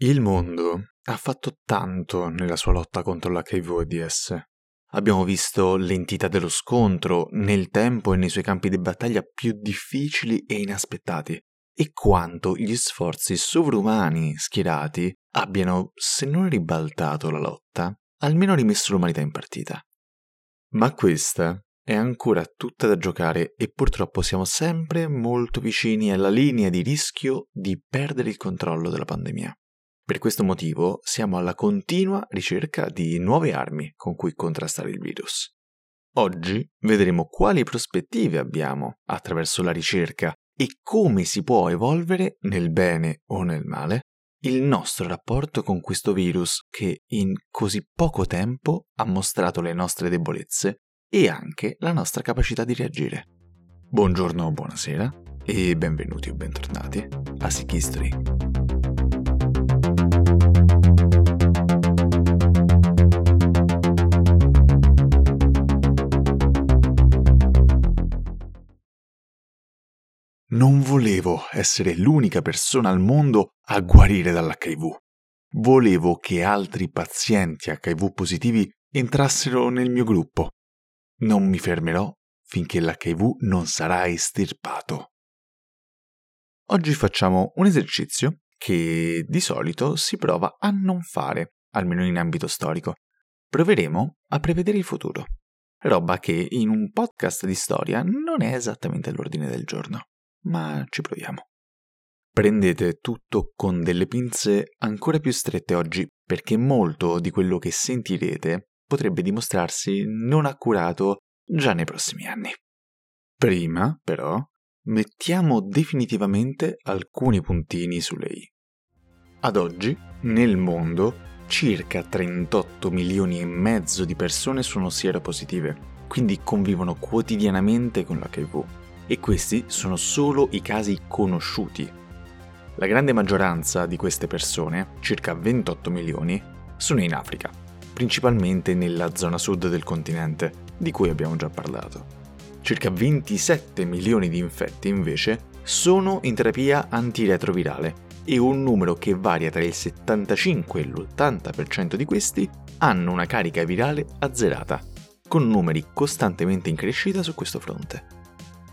Il mondo ha fatto tanto nella sua lotta contro l'HIV-AIDS. Abbiamo visto l'entità dello scontro nel tempo e nei suoi campi di battaglia più difficili e inaspettati, e quanto gli sforzi sovrumani schierati abbiano, se non ribaltato la lotta, almeno rimesso l'umanità in partita. Ma questa è ancora tutta da giocare e purtroppo siamo sempre molto vicini alla linea di rischio di perdere il controllo della pandemia. Per questo motivo siamo alla continua ricerca di nuove armi con cui contrastare il virus. Oggi vedremo quali prospettive abbiamo attraverso la ricerca e come si può evolvere nel bene o nel male il nostro rapporto con questo virus che in così poco tempo ha mostrato le nostre debolezze e anche la nostra capacità di reagire. Buongiorno o buonasera e benvenuti o bentornati a Sick History. Non volevo essere l'unica persona al mondo a guarire dall'HIV. Volevo che altri pazienti HIV positivi entrassero nel mio gruppo. Non mi fermerò finché l'HIV non sarà estirpato. Oggi facciamo un esercizio che di solito si prova a non fare, almeno in ambito storico. Proveremo a prevedere il futuro, roba che in un podcast di storia non è esattamente all'ordine del giorno ma ci proviamo. Prendete tutto con delle pinze ancora più strette oggi perché molto di quello che sentirete potrebbe dimostrarsi non accurato già nei prossimi anni. Prima, però, mettiamo definitivamente alcuni puntini sulle i. Ad oggi, nel mondo, circa 38 milioni e mezzo di persone sono sieropositive, quindi convivono quotidianamente con l'HIV e questi sono solo i casi conosciuti. La grande maggioranza di queste persone, circa 28 milioni, sono in Africa, principalmente nella zona sud del continente, di cui abbiamo già parlato. Circa 27 milioni di infetti, invece, sono in terapia antiretrovirale e un numero che varia tra il 75 e l'80% di questi hanno una carica virale azzerata, con numeri costantemente in crescita su questo fronte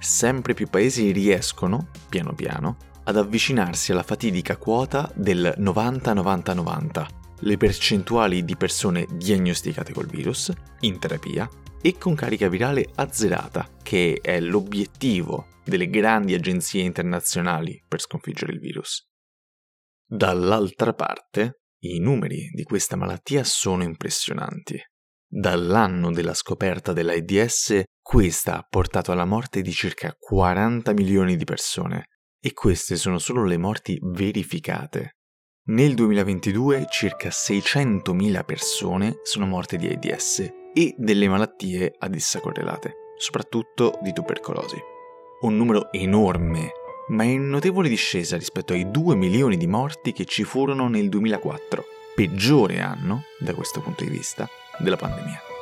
sempre più paesi riescono, piano piano, ad avvicinarsi alla fatidica quota del 90-90-90, le percentuali di persone diagnosticate col virus, in terapia, e con carica virale azzerata, che è l'obiettivo delle grandi agenzie internazionali per sconfiggere il virus. Dall'altra parte, i numeri di questa malattia sono impressionanti. Dall'anno della scoperta dell'AIDS, questa ha portato alla morte di circa 40 milioni di persone e queste sono solo le morti verificate. Nel 2022 circa 600.000 persone sono morte di AIDS e delle malattie ad essa correlate, soprattutto di tubercolosi. Un numero enorme, ma in notevole discesa rispetto ai 2 milioni di morti che ci furono nel 2004, peggiore anno, da questo punto di vista, della pandemia.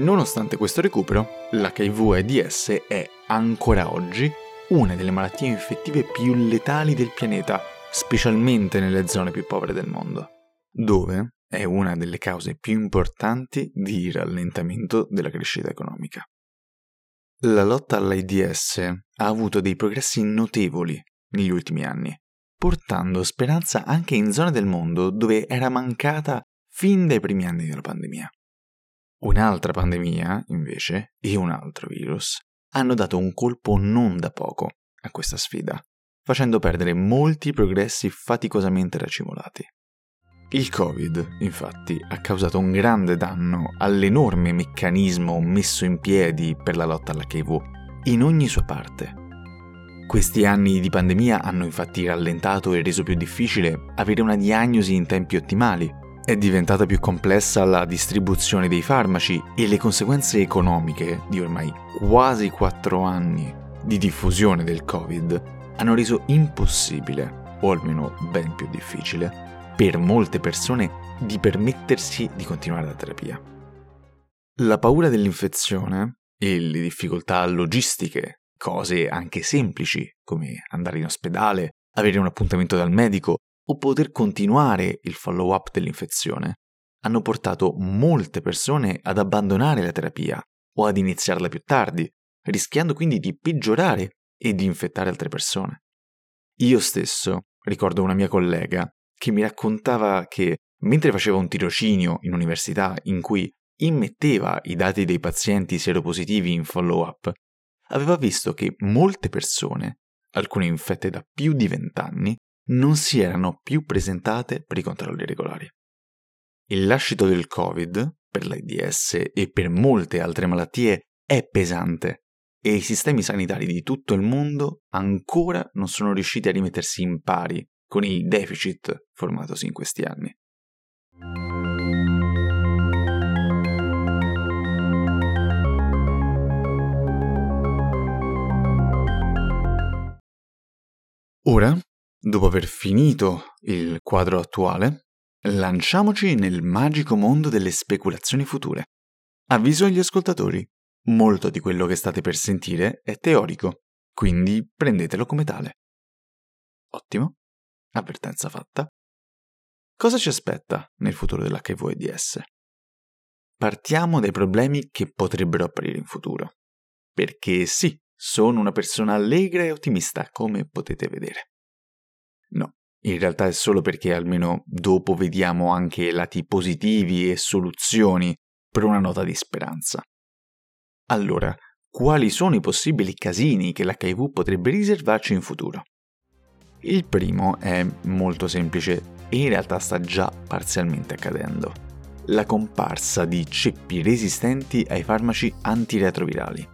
Nonostante questo recupero, l'HIV-AIDS è ancora oggi una delle malattie infettive più letali del pianeta, specialmente nelle zone più povere del mondo, dove è una delle cause più importanti di rallentamento della crescita economica. La lotta all'AIDS ha avuto dei progressi notevoli negli ultimi anni, portando speranza anche in zone del mondo dove era mancata fin dai primi anni della pandemia. Un'altra pandemia, invece, e un altro virus hanno dato un colpo non da poco a questa sfida, facendo perdere molti progressi faticosamente racimolati. Il Covid, infatti, ha causato un grande danno all'enorme meccanismo messo in piedi per la lotta all'HIV in ogni sua parte. Questi anni di pandemia hanno infatti rallentato e reso più difficile avere una diagnosi in tempi ottimali, è diventata più complessa la distribuzione dei farmaci e le conseguenze economiche di ormai quasi 4 anni di diffusione del Covid hanno reso impossibile, o almeno ben più difficile, per molte persone di permettersi di continuare la terapia. La paura dell'infezione e le difficoltà logistiche, cose anche semplici come andare in ospedale, avere un appuntamento dal medico o poter continuare il follow-up dell'infezione hanno portato molte persone ad abbandonare la terapia o ad iniziarla più tardi, rischiando quindi di peggiorare e di infettare altre persone. Io stesso ricordo una mia collega che mi raccontava che mentre faceva un tirocinio in università in cui immetteva i dati dei pazienti seropositivi in follow-up, aveva visto che molte persone, alcune infette da più di vent'anni, non si erano più presentate per i controlli regolari. Il lascito del Covid, per l'AIDS e per molte altre malattie, è pesante e i sistemi sanitari di tutto il mondo ancora non sono riusciti a rimettersi in pari con i deficit formatosi in questi anni. Ora, dopo aver finito il quadro attuale, lanciamoci nel magico mondo delle speculazioni future. Avviso agli ascoltatori, molto di quello che state per sentire è teorico, quindi prendetelo come tale. Ottimo, avvertenza fatta. Cosa ci aspetta nel futuro dell'HIV AIDS? Partiamo dai problemi che potrebbero apparire in futuro. Perché sì, sono una persona allegra e ottimista, come potete vedere. No, in realtà è solo perché almeno dopo vediamo anche lati positivi e soluzioni per una nota di speranza. Allora, quali sono i possibili casini che l'HIV potrebbe riservarci in futuro? Il primo è molto semplice e in realtà sta già parzialmente accadendo. La comparsa di ceppi resistenti ai farmaci antiretrovirali.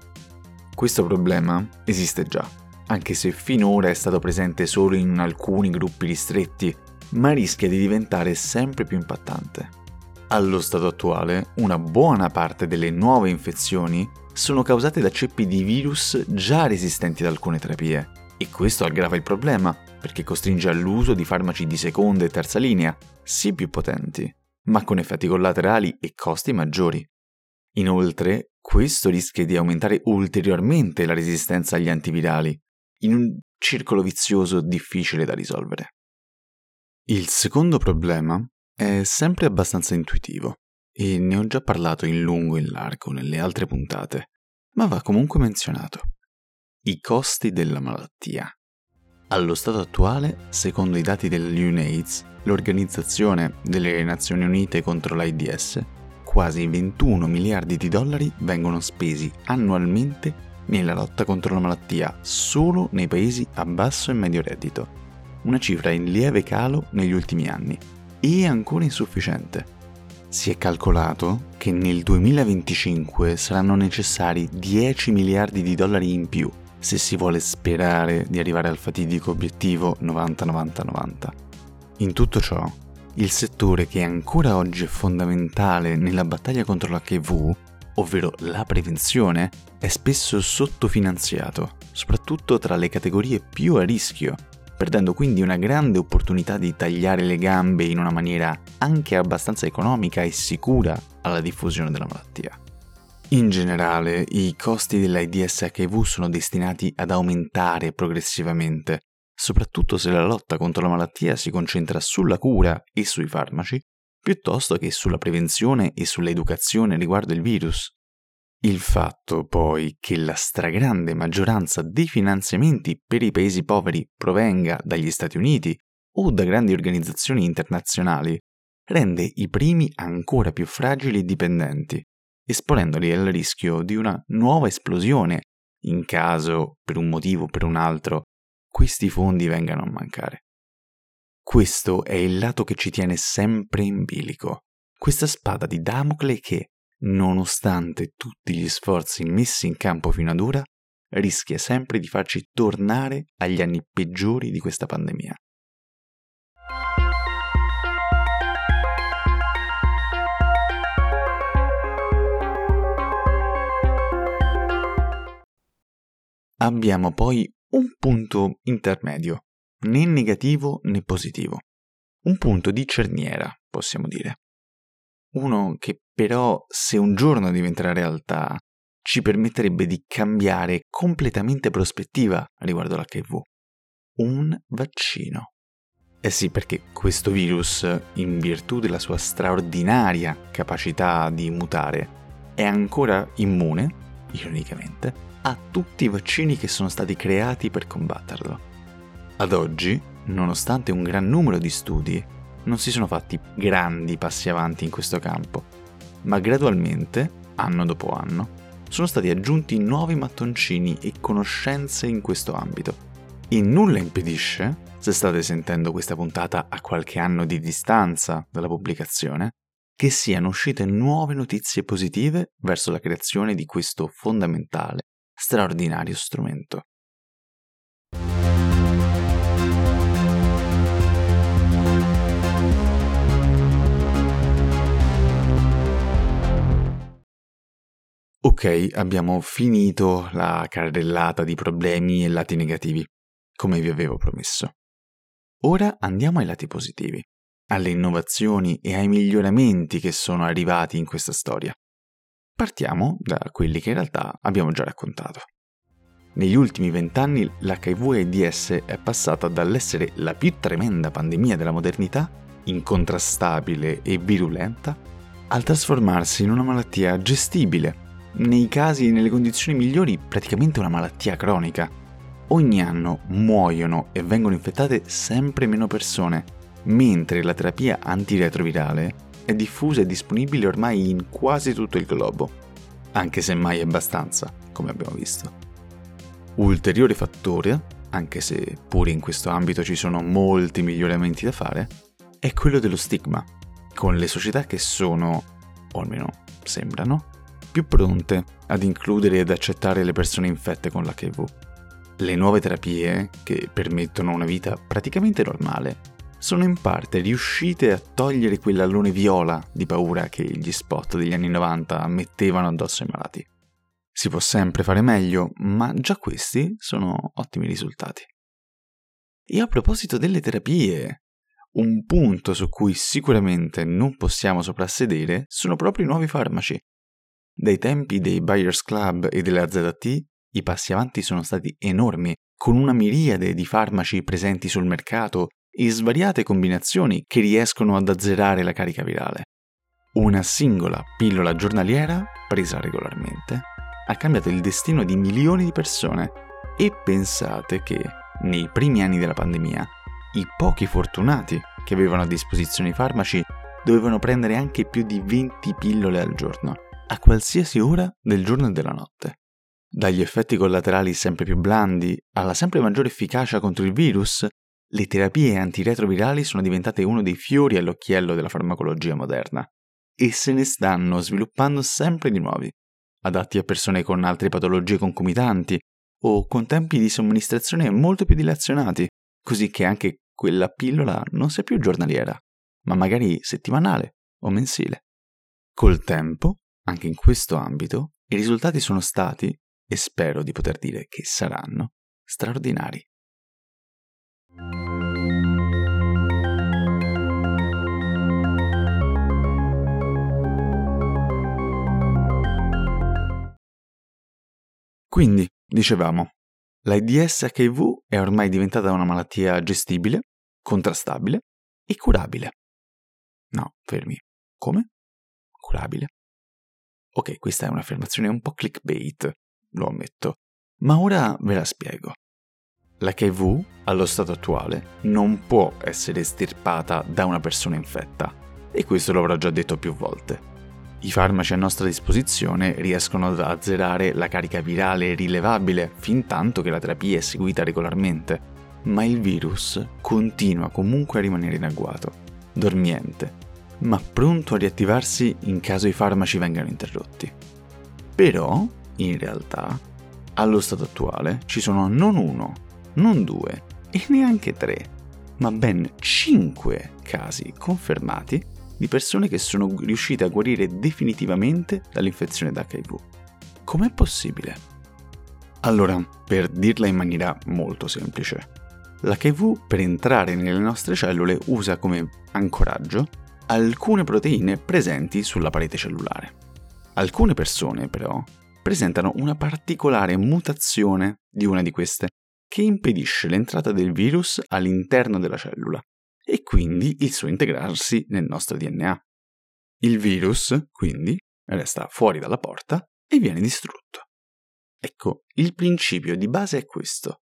Questo problema esiste già, anche se finora è stato presente solo in alcuni gruppi ristretti, ma rischia di diventare sempre più impattante. Allo stato attuale, una buona parte delle nuove infezioni sono causate da ceppi di virus già resistenti ad alcune terapie, e questo aggrava il problema perché costringe all'uso di farmaci di seconda e terza linea, sì più potenti, ma con effetti collaterali e costi maggiori. Inoltre, questo rischia di aumentare ulteriormente la resistenza agli antivirali, in un circolo vizioso difficile da risolvere. Il secondo problema è sempre abbastanza intuitivo e ne ho già parlato in lungo e in largo nelle altre puntate, ma va comunque menzionato. I costi della malattia. Allo stato attuale, secondo i dati dell'UNAIDS, l'Organizzazione delle Nazioni Unite contro l'AIDS, quasi 21 miliardi di dollari vengono spesi annualmente nella lotta contro la malattia solo nei paesi a basso e medio reddito, una cifra in lieve calo negli ultimi anni e ancora insufficiente. Si è calcolato che nel 2025 saranno necessari 10 miliardi di dollari in più se si vuole sperare di arrivare al fatidico obiettivo 90-90-90. In tutto ciò, il settore che ancora oggi è fondamentale nella battaglia contro l'HIV, ovvero la prevenzione, è spesso sottofinanziato, soprattutto tra le categorie più a rischio, perdendo quindi una grande opportunità di tagliare le gambe in una maniera anche abbastanza economica e sicura alla diffusione della malattia. In generale, i costi dell'AIDS HIV sono destinati ad aumentare progressivamente, soprattutto se la lotta contro la malattia si concentra sulla cura e sui farmaci, piuttosto che sulla prevenzione e sull'educazione riguardo il virus. Il fatto poi che la stragrande maggioranza dei finanziamenti per i paesi poveri provenga dagli Stati Uniti o da grandi organizzazioni internazionali rende i primi ancora più fragili e dipendenti, esponendoli al rischio di una nuova esplosione in caso, per un motivo o per un altro, questi fondi vengano a mancare. Questo è il lato che ci tiene sempre in bilico, questa spada di Damocle che, nonostante tutti gli sforzi messi in campo fino ad ora, rischia sempre di farci tornare agli anni peggiori di questa pandemia. Abbiamo poi un punto intermedio, né negativo né positivo. Un punto di cerniera, possiamo dire. Uno che però, se un giorno diventerà realtà, ci permetterebbe di cambiare completamente prospettiva riguardo all'HIV. Un vaccino. Eh sì, perché questo virus, in virtù della sua straordinaria capacità di mutare, è ancora immune, ironicamente, a tutti i vaccini che sono stati creati per combatterlo. Ad oggi, nonostante un gran numero di studi, non si sono fatti grandi passi avanti in questo campo, ma gradualmente, anno dopo anno, sono stati aggiunti nuovi mattoncini e conoscenze in questo ambito. E nulla impedisce, se state sentendo questa puntata a qualche anno di distanza dalla pubblicazione, che siano uscite nuove notizie positive verso la creazione di questo fondamentale, straordinario strumento. Ok, abbiamo finito la carrellata di problemi e lati negativi, come vi avevo promesso. Ora andiamo ai lati positivi, alle innovazioni e ai miglioramenti che sono arrivati in questa storia. Partiamo da quelli che in realtà abbiamo già raccontato. Negli ultimi vent'anni l'HIV-AIDS è passata dall'essere la più tremenda pandemia della modernità, incontrastabile e virulenta, al trasformarsi in una malattia gestibile nei casi e nelle condizioni migliori praticamente una malattia cronica. Ogni anno muoiono e vengono infettate sempre meno persone, mentre la terapia antiretrovirale è diffusa e disponibile ormai in quasi tutto il globo, anche se mai abbastanza, come abbiamo visto. Ulteriore fattore, anche se pure in questo ambito ci sono molti miglioramenti da fare, è quello dello stigma, con le società che sono, o almeno sembrano, più pronte ad includere ed accettare le persone infette con l'HIV. Le nuove terapie, che permettono una vita praticamente normale, sono in parte riuscite a togliere quell'allone viola di paura che gli spot degli anni 90 mettevano addosso ai malati. Si può sempre fare meglio, ma già questi sono ottimi risultati. E a proposito delle terapie, un punto su cui sicuramente non possiamo soprassedere sono proprio i nuovi farmaci. Dai tempi dei Buyers Club e delle AZT, i passi avanti sono stati enormi, con una miriade di farmaci presenti sul mercato e svariate combinazioni che riescono ad azzerare la carica virale. Una singola pillola giornaliera, presa regolarmente, ha cambiato il destino di milioni di persone e pensate che, nei primi anni della pandemia, i pochi fortunati che avevano a disposizione i farmaci dovevano prendere anche più di 20 pillole al giorno a qualsiasi ora del giorno e della notte. Dagli effetti collaterali sempre più blandi alla sempre maggiore efficacia contro il virus, le terapie antiretrovirali sono diventate uno dei fiori all'occhiello della farmacologia moderna e se ne stanno sviluppando sempre di nuovi, adatti a persone con altre patologie concomitanti o con tempi di somministrazione molto più dilazionati, così che anche quella pillola non sia più giornaliera, ma magari settimanale o mensile. Col tempo, anche in questo ambito, i risultati sono stati, e spero di poter dire che saranno, straordinari. Quindi, dicevamo, l'AIDS HIV è ormai diventata una malattia gestibile, contrastabile e curabile. No, fermi. Come? Curabile? Ok, questa è un'affermazione un po' clickbait, lo ammetto, ma ora ve la spiego. L'HIV, allo stato attuale, non può essere estirpata da una persona infetta, e questo l'avrò già detto più volte. I farmaci a nostra disposizione riescono ad azzerare la carica virale rilevabile fin tanto che la terapia è seguita regolarmente, ma il virus continua comunque a rimanere in agguato, dormiente, ma pronto a riattivarsi in caso i farmaci vengano interrotti. Però, in realtà, allo stato attuale ci sono non uno, non due e neanche tre, ma ben cinque casi confermati di persone che sono riuscite a guarire definitivamente dall'infezione da HIV. Com'è possibile? Allora, per dirla in maniera molto semplice, l'HIV per entrare nelle nostre cellule usa come ancoraggio alcune proteine presenti sulla parete cellulare. Alcune persone, però, presentano una particolare mutazione di una di queste che impedisce l'entrata del virus all'interno della cellula e quindi il suo integrarsi nel nostro DNA. Il virus, quindi, resta fuori dalla porta e viene distrutto. Ecco, il principio di base è questo.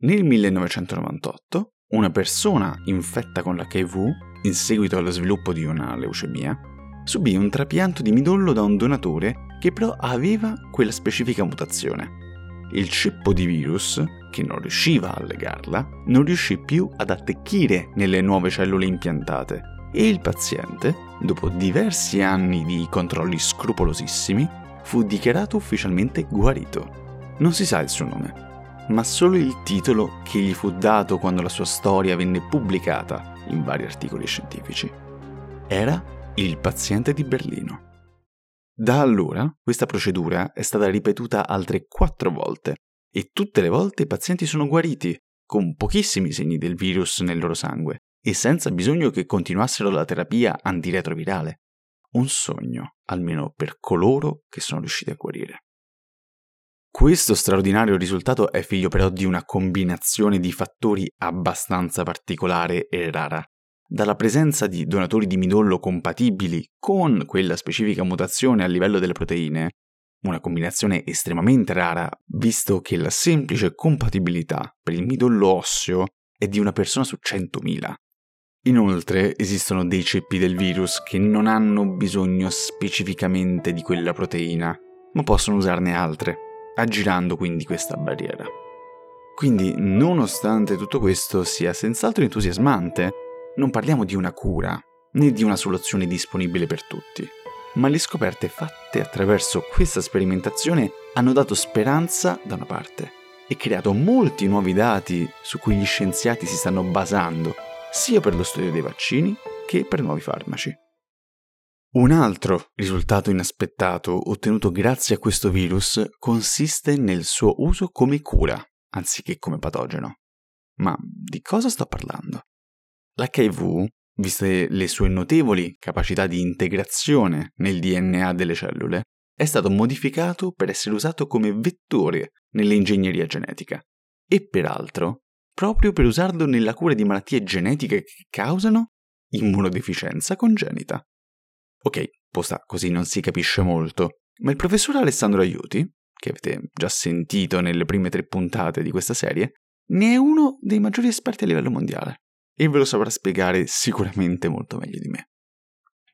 Nel 1998, una persona infetta con l'HIV, in seguito allo sviluppo di una leucemia, subì un trapianto di midollo da un donatore che però aveva quella specifica mutazione. Il ceppo di virus, che non riusciva a legarla, non riuscì più ad attecchire nelle nuove cellule impiantate e il paziente, dopo diversi anni di controlli scrupolosissimi, fu dichiarato ufficialmente guarito. Non si sa il suo nome, ma solo il titolo che gli fu dato quando la sua storia venne pubblicata in vari articoli scientifici. Era il paziente di Berlino. Da allora questa procedura è stata ripetuta altre quattro volte e tutte le volte i pazienti sono guariti, con pochissimi segni del virus nel loro sangue e senza bisogno che continuassero la terapia antiretrovirale. Un sogno, almeno per coloro che sono riusciti a guarire. Questo straordinario risultato è figlio però di una combinazione di fattori abbastanza particolare e rara, dalla presenza di donatori di midollo compatibili con quella specifica mutazione a livello delle proteine, una combinazione estremamente rara, visto che la semplice compatibilità per il midollo osseo è di una persona su 100.000. Inoltre esistono dei ceppi del virus che non hanno bisogno specificamente di quella proteina, ma possono usarne altre, aggirando quindi questa barriera. Quindi, nonostante tutto questo sia senz'altro entusiasmante, non parliamo di una cura né di una soluzione disponibile per tutti, ma le scoperte fatte attraverso questa sperimentazione hanno dato speranza da una parte e creato molti nuovi dati su cui gli scienziati si stanno basando, sia per lo studio dei vaccini che per nuovi farmaci. Un altro risultato inaspettato ottenuto grazie a questo virus consiste nel suo uso come cura, anziché come patogeno. Ma di cosa sto parlando? L'HIV, viste le sue notevoli capacità di integrazione nel DNA delle cellule, è stato modificato per essere usato come vettore nell'ingegneria genetica e peraltro proprio per usarlo nella cura di malattie genetiche che causano immunodeficienza congenita. Ok, posta così non si capisce molto, ma il professor Alessandro Aiuti, che avete già sentito nelle prime tre puntate di questa serie, ne è uno dei maggiori esperti a livello mondiale e ve lo saprà spiegare sicuramente molto meglio di me.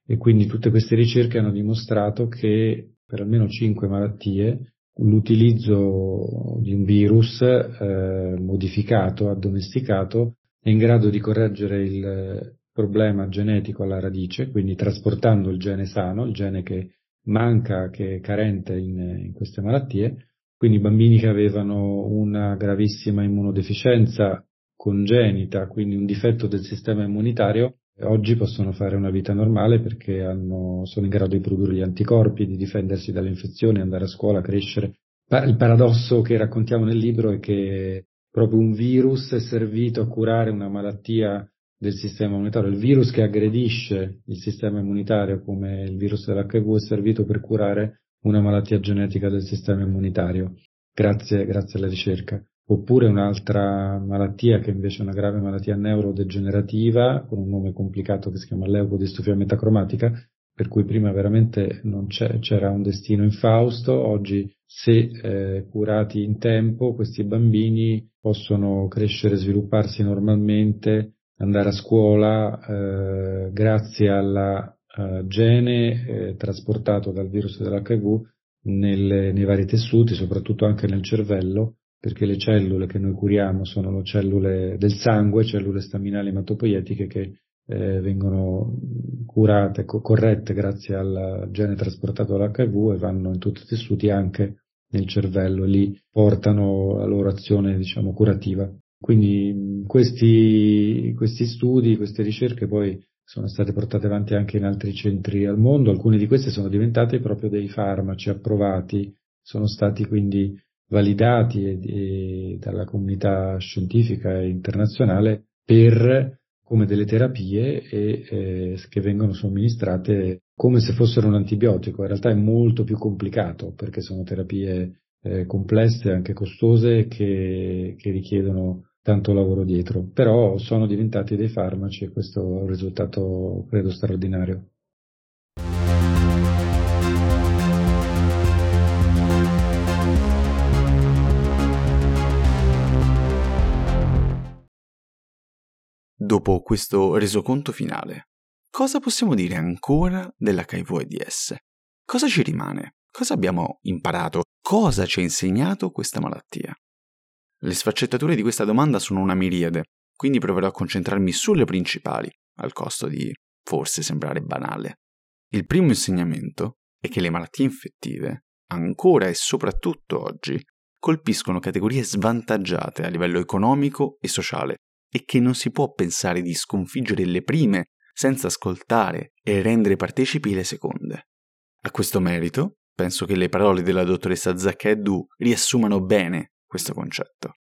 E quindi tutte queste ricerche hanno dimostrato che per almeno 5 malattie l'utilizzo di un virus eh, modificato, addomesticato, è in grado di correggere il problema genetico alla radice, quindi trasportando il gene sano, il gene che manca, che è carente in, in queste malattie, quindi bambini che avevano una gravissima immunodeficienza congenita, quindi un difetto del sistema immunitario, oggi possono fare una vita normale perché hanno, sono in grado di produrre gli anticorpi, di difendersi dalle infezioni, andare a scuola, crescere. Il paradosso che raccontiamo nel libro è che proprio un virus è servito a curare una malattia del sistema immunitario. Il virus che aggredisce il sistema immunitario, come il virus dell'HIV, è servito per curare una malattia genetica del sistema immunitario, grazie, grazie alla ricerca oppure un'altra malattia che invece è una grave malattia neurodegenerativa con un nome complicato che si chiama leucodistrofia metacromatica per cui prima veramente c'era un destino infausto, oggi se eh, curati in tempo questi bambini possono crescere, svilupparsi normalmente, andare a scuola eh, grazie al eh, gene eh, trasportato dal virus dell'HIV nelle, nei vari tessuti, soprattutto anche nel cervello, perché le cellule che noi curiamo sono cellule del sangue, cellule staminali ematopoietiche che eh, vengono curate, co- corrette grazie al gene trasportato dall'HIV e vanno in tutti i tessuti anche nel cervello lì portano la loro azione diciamo curativa. Quindi questi, questi studi, queste ricerche poi sono state portate avanti anche in altri centri al mondo, alcune di queste sono diventate proprio dei farmaci approvati, sono stati quindi validati e, e dalla comunità scientifica e internazionale per come delle terapie e, eh, che vengono somministrate come se fossero un antibiotico. In realtà è molto più complicato perché sono terapie eh, complesse, anche costose, che, che richiedono tanto lavoro dietro, però sono diventati dei farmaci e questo è un risultato credo straordinario. Dopo questo resoconto finale, cosa possiamo dire ancora dell'HIV-AIDS? Cosa ci rimane? Cosa abbiamo imparato? Cosa ci ha insegnato questa malattia? Le sfaccettature di questa domanda sono una miriade, quindi proverò a concentrarmi sulle principali, al costo di forse sembrare banale. Il primo insegnamento è che le malattie infettive, ancora e soprattutto oggi, colpiscono categorie svantaggiate a livello economico e sociale e che non si può pensare di sconfiggere le prime senza ascoltare e rendere partecipi le seconde. A questo merito, penso che le parole della dottoressa Zaccheddu riassumano bene questo concetto.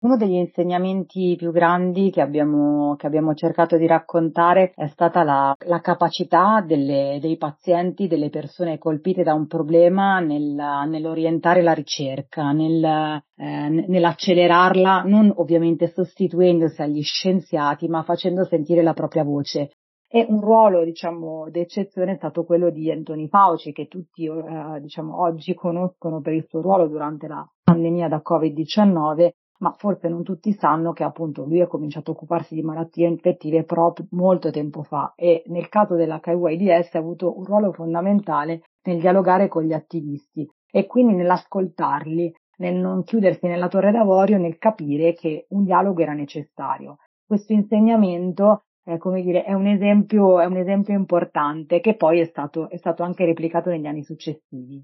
Uno degli insegnamenti più grandi che abbiamo, che abbiamo cercato di raccontare è stata la, la capacità delle, dei pazienti, delle persone colpite da un problema nel, nell'orientare la ricerca, nel, eh, nell'accelerarla, non ovviamente sostituendosi agli scienziati, ma facendo sentire la propria voce. E un ruolo, diciamo, d'eccezione è stato quello di Anthony Fauci, che tutti, eh, diciamo, oggi conoscono per il suo ruolo durante la pandemia da Covid-19 ma forse non tutti sanno che appunto lui ha cominciato a occuparsi di malattie infettive proprio molto tempo fa e nel caso dell'HIV-AIDS ha avuto un ruolo fondamentale nel dialogare con gli attivisti e quindi nell'ascoltarli, nel non chiudersi nella torre d'avorio, nel capire che un dialogo era necessario. Questo insegnamento eh, come dire, è un esempio, è un esempio importante che poi è stato, è stato anche replicato negli anni successivi.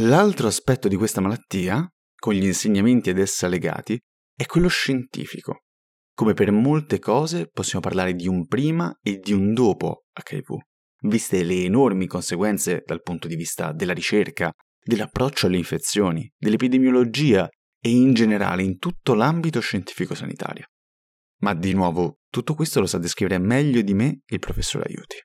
L'altro aspetto di questa malattia con gli insegnamenti ad essa legati, è quello scientifico. Come per molte cose possiamo parlare di un prima e di un dopo HIV, viste le enormi conseguenze dal punto di vista della ricerca, dell'approccio alle infezioni, dell'epidemiologia e in generale in tutto l'ambito scientifico-sanitario. Ma di nuovo, tutto questo lo sa descrivere meglio di me il professor Aiuti.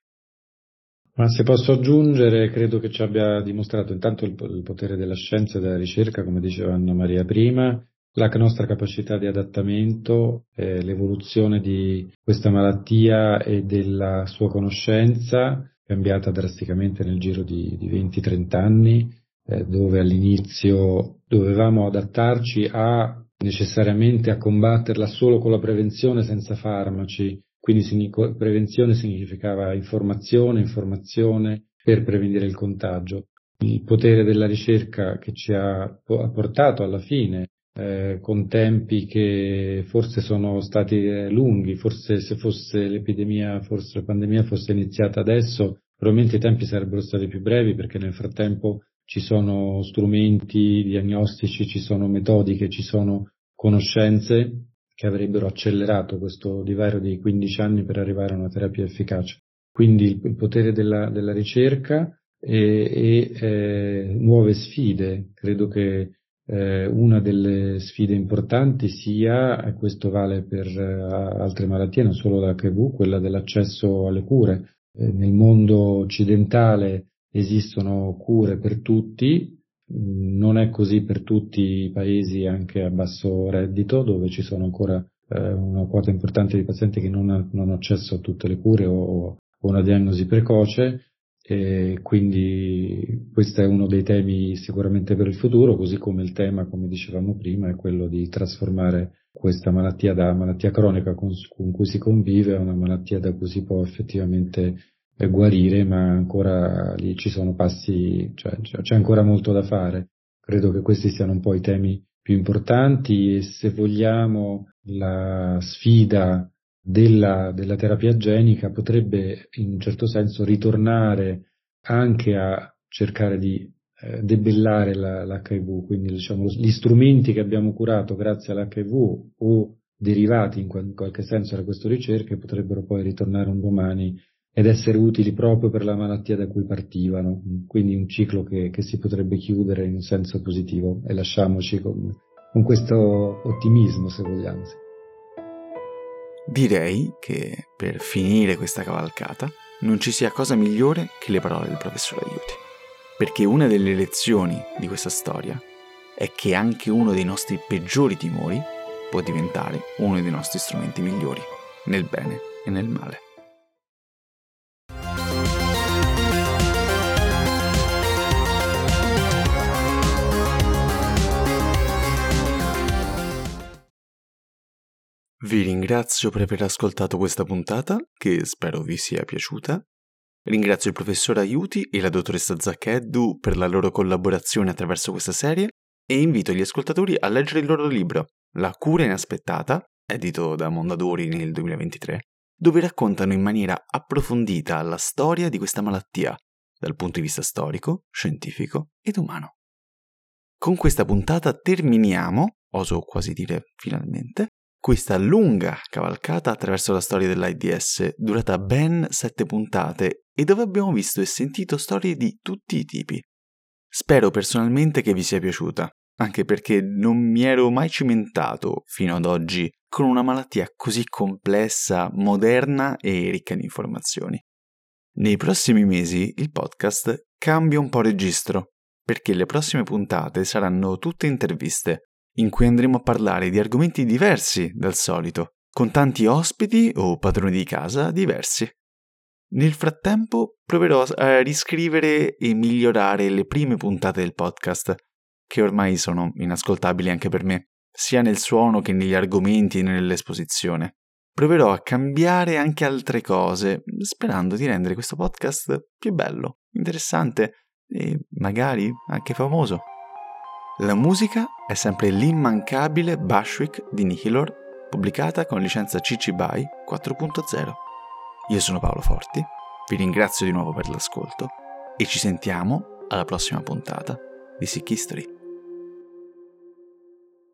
Ma se posso aggiungere, credo che ci abbia dimostrato intanto il, il potere della scienza e della ricerca, come diceva Anna Maria prima, la nostra capacità di adattamento, eh, l'evoluzione di questa malattia e della sua conoscenza, cambiata drasticamente nel giro di, di 20-30 anni, eh, dove all'inizio dovevamo adattarci a necessariamente a combatterla solo con la prevenzione senza farmaci, quindi prevenzione significava informazione, informazione per prevenire il contagio. Il potere della ricerca che ci ha portato alla fine eh, con tempi che forse sono stati eh, lunghi, forse se fosse l'epidemia, forse la pandemia fosse iniziata adesso, probabilmente i tempi sarebbero stati più brevi perché nel frattempo ci sono strumenti diagnostici, ci sono metodiche, ci sono conoscenze che avrebbero accelerato questo divario di 15 anni per arrivare a una terapia efficace. Quindi il, potere della, della ricerca e, e eh, nuove sfide. Credo che eh, una delle sfide importanti sia, e questo vale per eh, altre malattie, non solo l'HIV, quella dell'accesso alle cure. Eh, nel mondo occidentale esistono cure per tutti, non è così per tutti i paesi anche a basso reddito, dove ci sono ancora eh, una quota importante di pazienti che non, hanno accesso a tutte le cure o, o una diagnosi precoce. E quindi questo è uno dei temi sicuramente per il futuro, così come il tema, come dicevamo prima, è quello di trasformare questa malattia da malattia cronica con, con cui si convive a una malattia da cui si può effettivamente per guarire, ma ancora lì ci sono passi, cioè, c'è ancora molto da fare. Credo che questi siano un po' i temi più importanti e se vogliamo la sfida della, della terapia genica potrebbe in un certo senso ritornare anche a cercare di eh, debellare la, l'HIV, quindi diciamo gli strumenti che abbiamo curato grazie all'HIV o derivati in, qualche senso da queste ricerche potrebbero poi ritornare un domani ed essere utili proprio per la malattia da cui partivano, quindi un ciclo che, che si potrebbe chiudere in senso positivo e lasciamoci con, con questo ottimismo se vogliamo. Direi che per finire questa cavalcata non ci sia cosa migliore che le parole del professor Aiuti, perché una delle lezioni di questa storia è che anche uno dei nostri peggiori timori può diventare uno dei nostri strumenti migliori, nel bene e nel male. Vi ringrazio per aver ascoltato questa puntata, che spero vi sia piaciuta. Ringrazio il professor Aiuti e la dottoressa Zaccheddu per la loro collaborazione attraverso questa serie e invito gli ascoltatori a leggere il loro libro La cura inaspettata, edito da Mondadori nel 2023, dove raccontano in maniera approfondita la storia di questa malattia dal punto di vista storico, scientifico ed umano. Con questa puntata terminiamo, oso quasi dire finalmente, questa lunga cavalcata attraverso la storia dell'AIDS, durata ben sette puntate e dove abbiamo visto e sentito storie di tutti i tipi. Spero personalmente che vi sia piaciuta, anche perché non mi ero mai cimentato fino ad oggi con una malattia così complessa, moderna e ricca di informazioni. Nei prossimi mesi il podcast cambia un po' registro, perché le prossime puntate saranno tutte interviste in cui andremo a parlare di argomenti diversi dal solito, con tanti ospiti o padroni di casa diversi. Nel frattempo proverò a riscrivere e migliorare le prime puntate del podcast, che ormai sono inascoltabili anche per me, sia nel suono che negli argomenti e nell'esposizione. Proverò a cambiare anche altre cose, sperando di rendere questo podcast più bello, interessante e magari anche famoso. La musica è sempre l'immancabile Bushwick di Nihilor, pubblicata con licenza CC BY 4.0. Io sono Paolo Forti, vi ringrazio di nuovo per l'ascolto e ci sentiamo alla prossima puntata di Sick History.